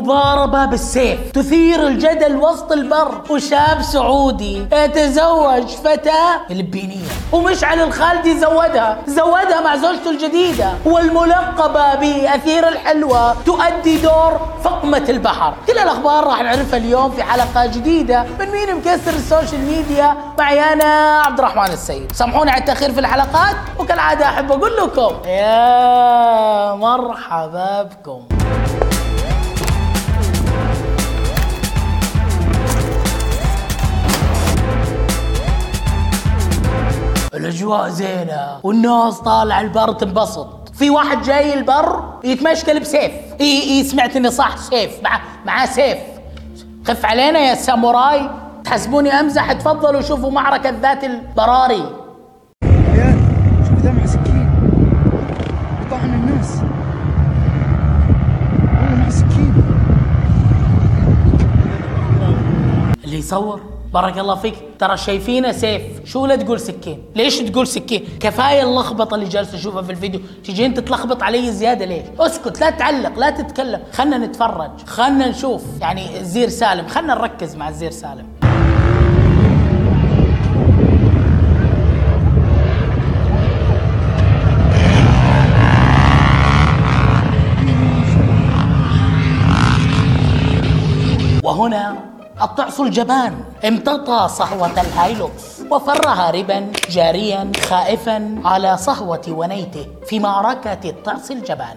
مضاربة بالسيف. تثير الجدل وسط البر. وشاب سعودي يتزوج فتاة فلبينية. ومشعل الخالدي زودها زودها مع زوجته الجديدة. والملقبة بأثير الحلوة تؤدي دور فقمة البحر. كل الأخبار راح نعرفها اليوم في حلقة جديدة من مين مكسر السوشيال ميديا معي أنا عبد الرحمن السيد. سامحوني على التأخير في الحلقات وكالعادة أحب أقول لكم يا مرحبا بكم. الأجواء زينة والناس طالع البر تنبسط. في واحد جاي البر يتمشكل بسيف. إي إي سمعت اني صح سيف مع معاه سيف. خف علينا يا ساموراي. تحسبوني أمزح تفضلوا شوفوا معركة ذات البراري. شوف سكين. الناس. هو مع سكين. اللي يصور؟ بارك الله فيك. ترى شايفينه سيف. شو لا تقول سكين؟ ليش تقول سكين؟ كفاية اللخبطة اللي جالس أشوفها في الفيديو. تجي انت تلخبط علي زيادة ليش؟ اسكت لا تعلق لا تتكلم. خلنا نتفرج. خلنا نشوف. يعني الزير سالم. خلنا نركز مع الزير سالم. وهنا الطعس الجبان. امتطى صهوة الهايلوكس وفر هاربا جاريا خائفا على صهوة ونيته في معركة الطعس الجبان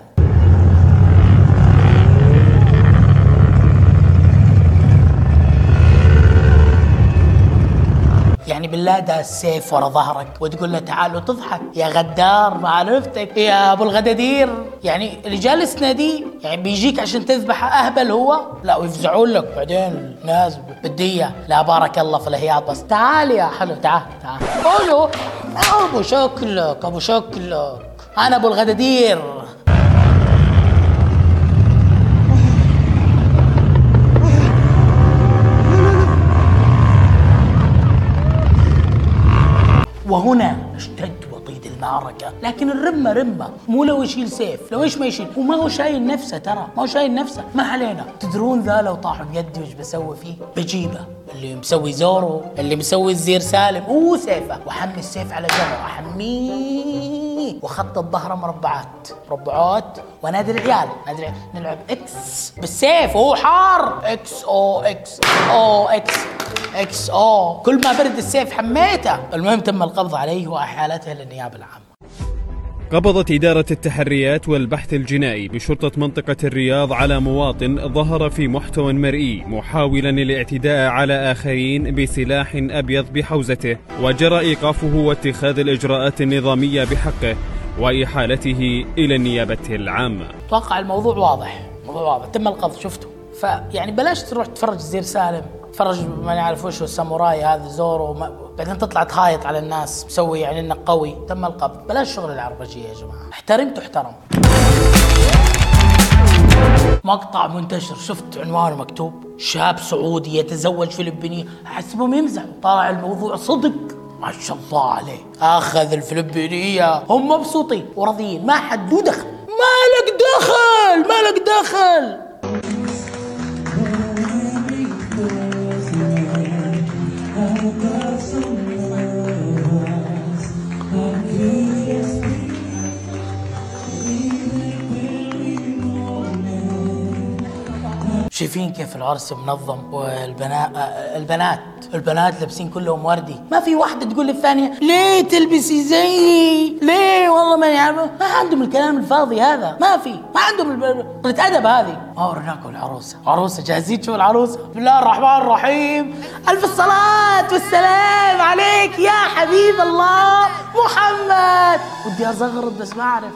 يعني بالله ده السيف ورا ظهرك وتقول له تعال وتضحك يا غدار ما عرفتك. يا أبو الغدادير يعني اللي جالس ناديه يعني بيجيك عشان تذبح أهبل هو؟ لا ويفزعون لك. بعدين الناس بدية. لا بارك الله في الهياط بس. تعال يا حلو تعال تعال. قولوا أبو شكلك أبو شكلك. أنا أبو الغدادير وهنا اشتد وطيد المعركة. لكن الرمة رمة مو لو يشيل سيف. لو إيش ما يشيل؟ وما هو شايل نفسه ترى. ما هو شايل نفسه. ما علينا. تدرون ذا لو طاح بيدي وش بسوي فيه؟ بجيبه. اللي مسوي زورو اللي مسوي الزير سالم. هو سيفه. وأحمي السيف على جمره أحميه. وخطط ظهره مربعات. مربعات. ونادي العيال. نادي العيال. نلعب X بالسيف. وهو حار. X O X أو إكس إكس أو كل ما برد السيف حميته. المهم تم القبض عليه وأحالته للنيابة العامة. قبضت إدارة التحريات والبحث الجنائي بشرطة منطقة الرياض على مواطن ظهر في محتوى مرئي محاولا الاعتداء على آخرين بسلاح أبيض بحوزته وجرى إيقافه واتخاذ الإجراءات النظامية بحقه وإحالته إلى النيابة العامة. أتوقع الموضوع واضح الموضوع واضح تم القبض شفته. فيعني بلاش تروح تتفرج زير سالم. تفرج ما نعرف وش هو الساموراي هذا زورو بعدين تطلع تهايط على الناس مسوي يعني انك قوي. تم القبض. بلاش شغل العربجية يا جماعة. احترم تحترم. مقطع منتشر. شفت عنوانه مكتوب؟ شاب سعودي يتزوج فلبيني. احسبهم يمزحوا طلع الموضوع صدق. ما شاء الله عليه. آخذ الفلبينية. هم مبسوطين. وراضيين. ما حد له دخل. مالك دخل؟ مالك دخل؟ شايفين كيف العرس منظم والبنات البنات البنات لابسين كلهم وردي. ما في واحدة تقول للثانية ليه تلبسي زيي؟ ليه؟ والله ما يعرف ما عندهم الكلام الفاضي هذا. ما في. ما عندهم قلة أدب هذه. ما ورناكم العروسة. عروسة جاهزين تشوفوا العروسة؟ بسم الله الرحمن الرحيم. ألف الصلاة والسلام عليك يا حبيب الله محمد. ودي أزغرط بس ما أعرف.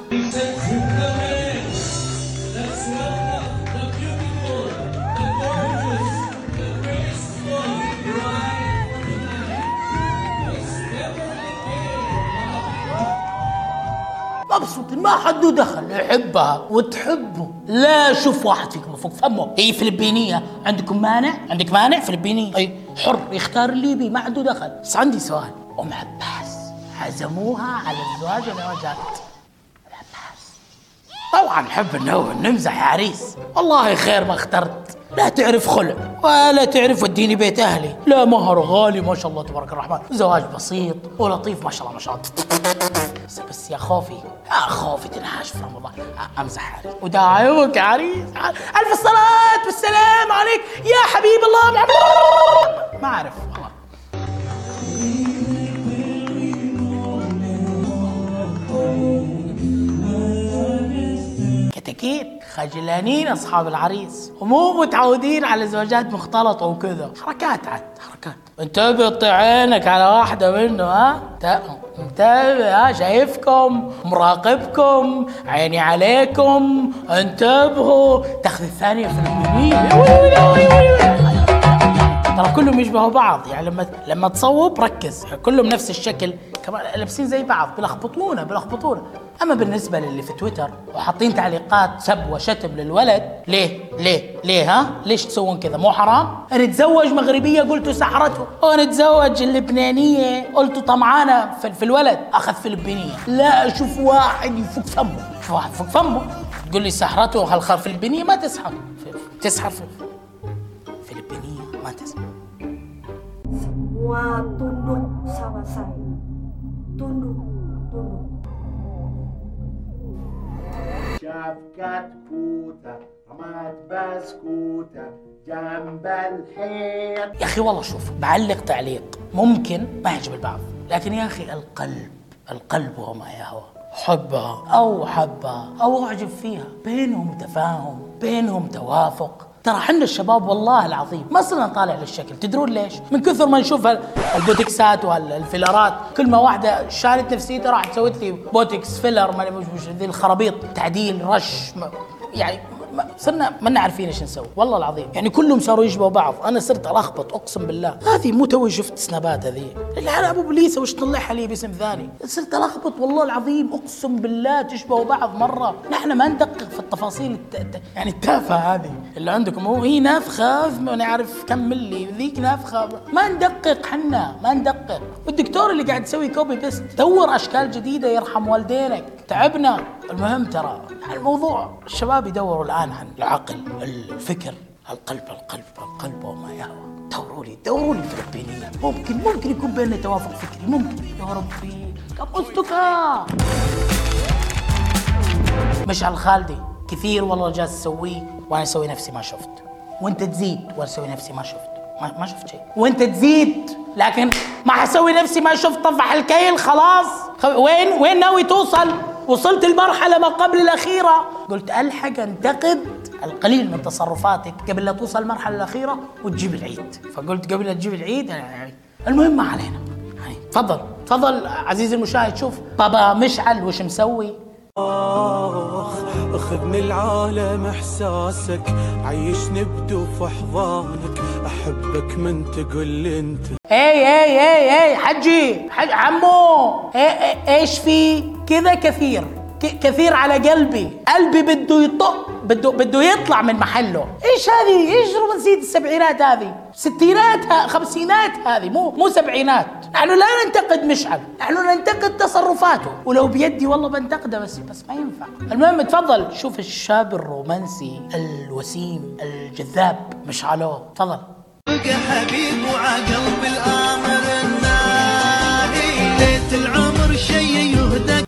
مبسوط ما حد له دخل. يحبها وتحبه. لا شوف واحد فيكم فوق فمه. هي فلبينية. عندكم مانع؟ عندك مانع؟ فلبينية. أي حر. يختار اللي يبي ما عنده دخل. بس عندي سؤال. أم عباس. عزموها على الزواج ولا ما جات؟ ام عباس طبعا نحب نمزح يا عريس. والله خير ما اخترت. لا تعرف خلع ولا تعرف وديني بيت أهلي. لا مهر غالي ما شاء الله تبارك الرحمن. زواج بسيط ولطيف ما شاء الله ما شاء الله. بس, بس يا خوفي يا خوفي تنحاش في رمضان. أمزح عليك وداعوك عريس ألف الصلاة والسلام عليك يا حبيب الله ما أعرف. كتاكيت خجلانين أصحاب العريس. ومو متعودين على زواجات مختلطة وكذا. حركات عاد حركات. انتبه طي عينك على واحدة منه ها؟ انتبه ها؟ شايفكم؟ مراقبكم؟ عيني عليكم؟ انتبهوا. تاخذ الثانية في اليمين ترى كلهم يشبهوا بعض. يعني لما لما تصوب ركز. كلهم نفس الشكل. كمان لابسين زي بعض. بيلخبطونا بيلخبطونا أما بالنسبة للي في تويتر وحاطين تعليقات سب وشتم للولد ليه؟ ليه؟ ليه؟ ها؟ ليش تسوون كذا؟ مو حرام؟ نتزوج مغربية قلتوا سحرته. ونتزوج اللبنانية قلتوا طمعانة في, الولد. أخذ فلبينية. لا أشوف واحد يفك فمه. شوف واحد يفك فمه. تقول لي سحرته هالخ فلبينية؟ ما تسحر. تسحر فلبينية ما تسحر. شفكة كوتة رمات بسكوتة جنب الحيط يا أخي والله شوف بعلق تعليق. ممكن ما يعجب البعض لكن يا أخي القلب القلب وما يهوى. حبها أو حبها أو أعجب فيها. بينهم تفاهم بينهم توافق. ترى حنا الشباب والله العظيم ما صرنا نطالع للشكل تدرون ليش؟ من كثر ما نشوف ال- البوتكسات والفيلرات كل ما واحدة شالت نفسيتها راحت سوت لي بوتكس فيلر ما مش ذي الخرابيط. تعديل رش يعني صرنا ما عارفين إيش نسوي. والله العظيم. يعني كلهم صاروا يشبهوا بعض. أنا صرت ألخبط أقسم بالله. هذه مو توي شفت سنابات هذه. العيال أبو بليسة وش طلعها لي باسم ثاني. صرت ألخبط والله العظيم. أقسم بالله تشبهوا بعض مرة. نحن ما ندقق في التفاصيل الت... الت- يعني التافهة هذه. اللي عندكم هو هي نافخة ما نعرف كم ملي. ذيك نافخة. ما ندقق حنا ما ندقق. والدكتور اللي قاعد يسوي copy paste دور أشكال جديدة يرحم والدينك. تعبنا. المهم ترى الموضوع الشباب يدوروا الآن عن العقل الفكر القلب القلب القلب وما يهوى. دوروا لي دوروا لي فلبينية ممكن ممكن يكون بيننا توافق فكري ممكن. يا ربي. كابوستوكا مشعل خالدي كثير والله جالس أسويه وأنا أسوي نفسي ما شفت. وأنت تزيد وأنا أسوي نفسي ما شفت. ما, ما شفت شيء. وأنت تزيد لكن ما حسوي نفسي ما شفت طفح الكيل خلاص. وين وين ناوي توصل؟ وصلت المرحلة ما قبل الأخيرة. قلت ألحق أنتقد القليل من تصرفاتك قبل لا توصل المرحلة الأخيرة وتجيب العيد. فقلت قبل لا تجيب العيد يعني المهم ما علينا. يعني تفضل تفضل عزيزي المشاهد شوف بابا مشعل وش مسوي. آخ أخذني العالم إحساسك عيشني بدوف أحضانك أحبك من تقول لي أنت. اي اي اي اي حجي حج عمو إي إي إيش في؟ كذا كثير كثير على قلبي. قلبي بده يطق بده بده يطلع من محله. إيش هذه؟ إيش رومانسيه السبعينات هذه؟ ستينات خمسينات هذه؟ مو مو سبعينات. نحن لا ننتقد مشعل. نحن ننتقد تصرفاته. ولو بيدي والله بنتقده بس بس ما ينفع. المهم تفضل. شوف الشاب الرومانسي الوسيم الجذاب. مشعلو تفضل. حبيب وعقلب الامر الناهي. ليت العمر شي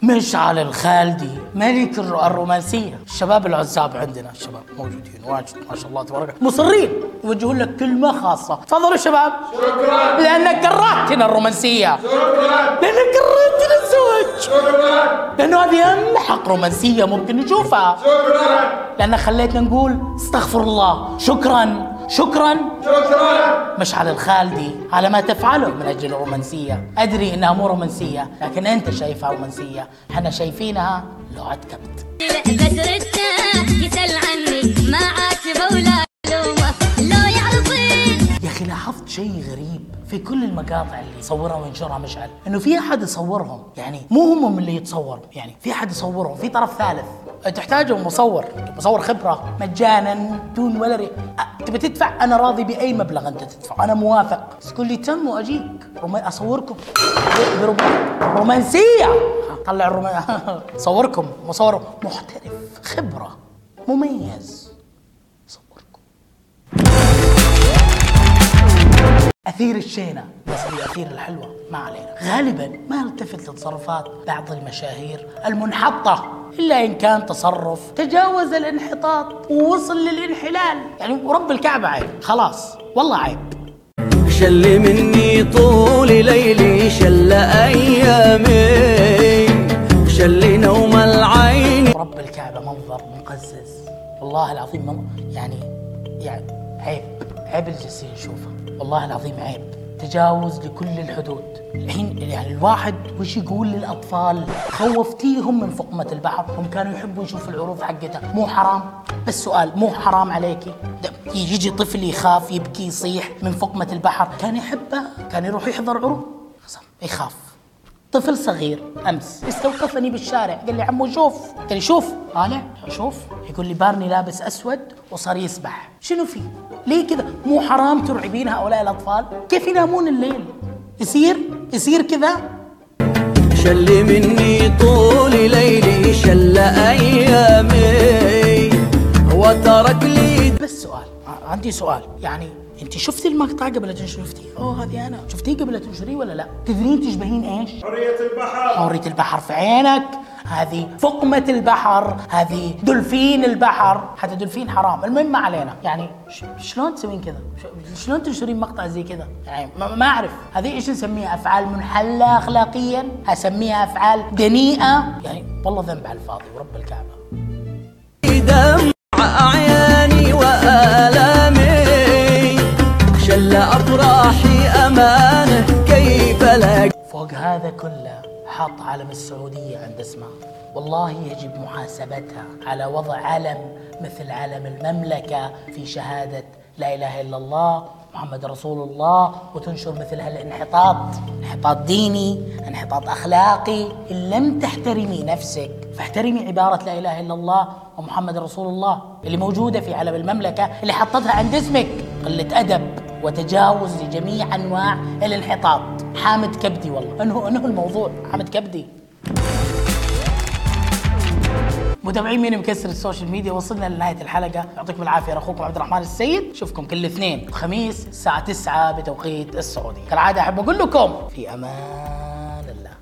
مشعل الخالدي ملك الر- الرومانسية. الشباب العزاب عندنا. الشباب موجودين. واجد. ما شاء الله تبارك. مصرين. يوجهون لك كلمة خاصة. تفضلوا شباب. شكرا. لأنك كرهتنا الرومانسية. شكرا. لأنك كرهتنا الزواج شكرا. لأنه هذه أمحق رومانسية ممكن نشوفها. شكرا. لأنك خليتنا نقول استغفر الله. شكرا. شكرا. مشعل الخالدي على ما تفعله من أجل الرومانسيه، أدري إنها مو رومانسية، لكن أنت شايفها رومانسية، إحنا شايفينها لغه كبت. يا أخي لاحظت شيء غريب في كل المقاطع اللي يصورها وينشرها مشعل، إنه في أحد يصورهم، يعني مو هم من اللي يتصوروا، يعني في أحد يصورهم، في طرف ثالث. تحتاجهم مصور، مصور خبرة مجانا دون ولا ري... تبي تدفع؟ أنا راضي بأي مبلغ أنت تدفع، أنا موافق، تقول لي تم وأجيك، روما... أصوركم. ب- بروم... رومانسيه طلع الرومان صوركم مصور محترف. خبرة. مميز. أثير الشينة. بس الاثير الحلوة ما علينا. غالبا ما التفت لتصرفات بعض المشاهير المنحطة إلا إن كان تصرف تجاوز الانحطاط ووصل للإنحلال. يعني ورب الكعبة عيب. خلاص والله عيب. شل مني طول ليلي شل أيامي. شل نوم العين. رب الكعبة منظر مقزز. والله العظيم يعني يعني عيب. عيب الجالسين نشوفه والله العظيم عيب. تجاوز لكل الحدود. الحين يعني الواحد وش يقول للأطفال؟ خوفتيهم من فقمة البحر هم كانوا يحبوا يشوفوا العروض حقتها. مو حرام؟ بس سؤال مو حرام عليكي؟ يجي طفل يخاف يبكي يصيح من فقمة البحر. كان يحبها؟ كان يروح يحضر عروض؟ يخاف. طفل صغير أمس. استوقفني بالشارع قال لي عمو شوف. قال لي شوف. طالع شوف. يقول لي بارني لابس أسود وصار يسبح. شنو في؟ ليه كذا؟ مو حرام ترعبين هؤلاء الأطفال؟ كيف ينامون الليل؟ يصير؟ يصير كذا؟ شل مني طول ليلي شل أيامي وترك لي بس سؤال عندي سؤال يعني انت شفتي المقطع قبل لا تنشريه؟ أوه هذه أنا. شفتيه قبل لا تنشريه ولا لا؟ تدرين تشبهين إيش؟ حرية البحر. حورية البحر في عينك. هذه فقمة البحر. هذه دولفين البحر. حتى دولفين حرام. المهم ما علينا. يعني شلون تسوين كذا؟ شلون تنشرين مقطع زي كذا؟ يعني ما, ما أعرف. هذه إيش نسميها؟ أفعال منحلة اخلاقيا؟ أسميها أفعال دنيئة؟ يعني والله ذنب على الفاضي ورب الكعبة. امانه كيف لا؟ فوق هذا كله حط علم السعودية عند اسمها والله يجب محاسبتها على وضع علم مثل علم المملكة في شهادة لا إله إلا الله محمد رسول الله وتنشر مثل هالانحطاط. انحطاط ديني انحطاط أخلاقي. إن لم تحترمي نفسك فاحترمي عبارة لا إله إلا الله ومحمد رسول الله اللي موجودة في علم المملكة اللي حطتها عند اسمك. قلة أدب. وتجاوز لجميع أنواع الانحطاط. حامد كبدي والله. أنه أنه الموضوع. حامد كبدي. متابعين مين مكسر السوشيال ميديا؟ وصلنا لنهاية الحلقة. يعطيكم العافية. أخوكم عبد الرحمن السيد. اشوفكم كل اثنين. وخميس الساعة 9 بتوقيت السعودية. كالعادة أحب أقول لكم في أمان.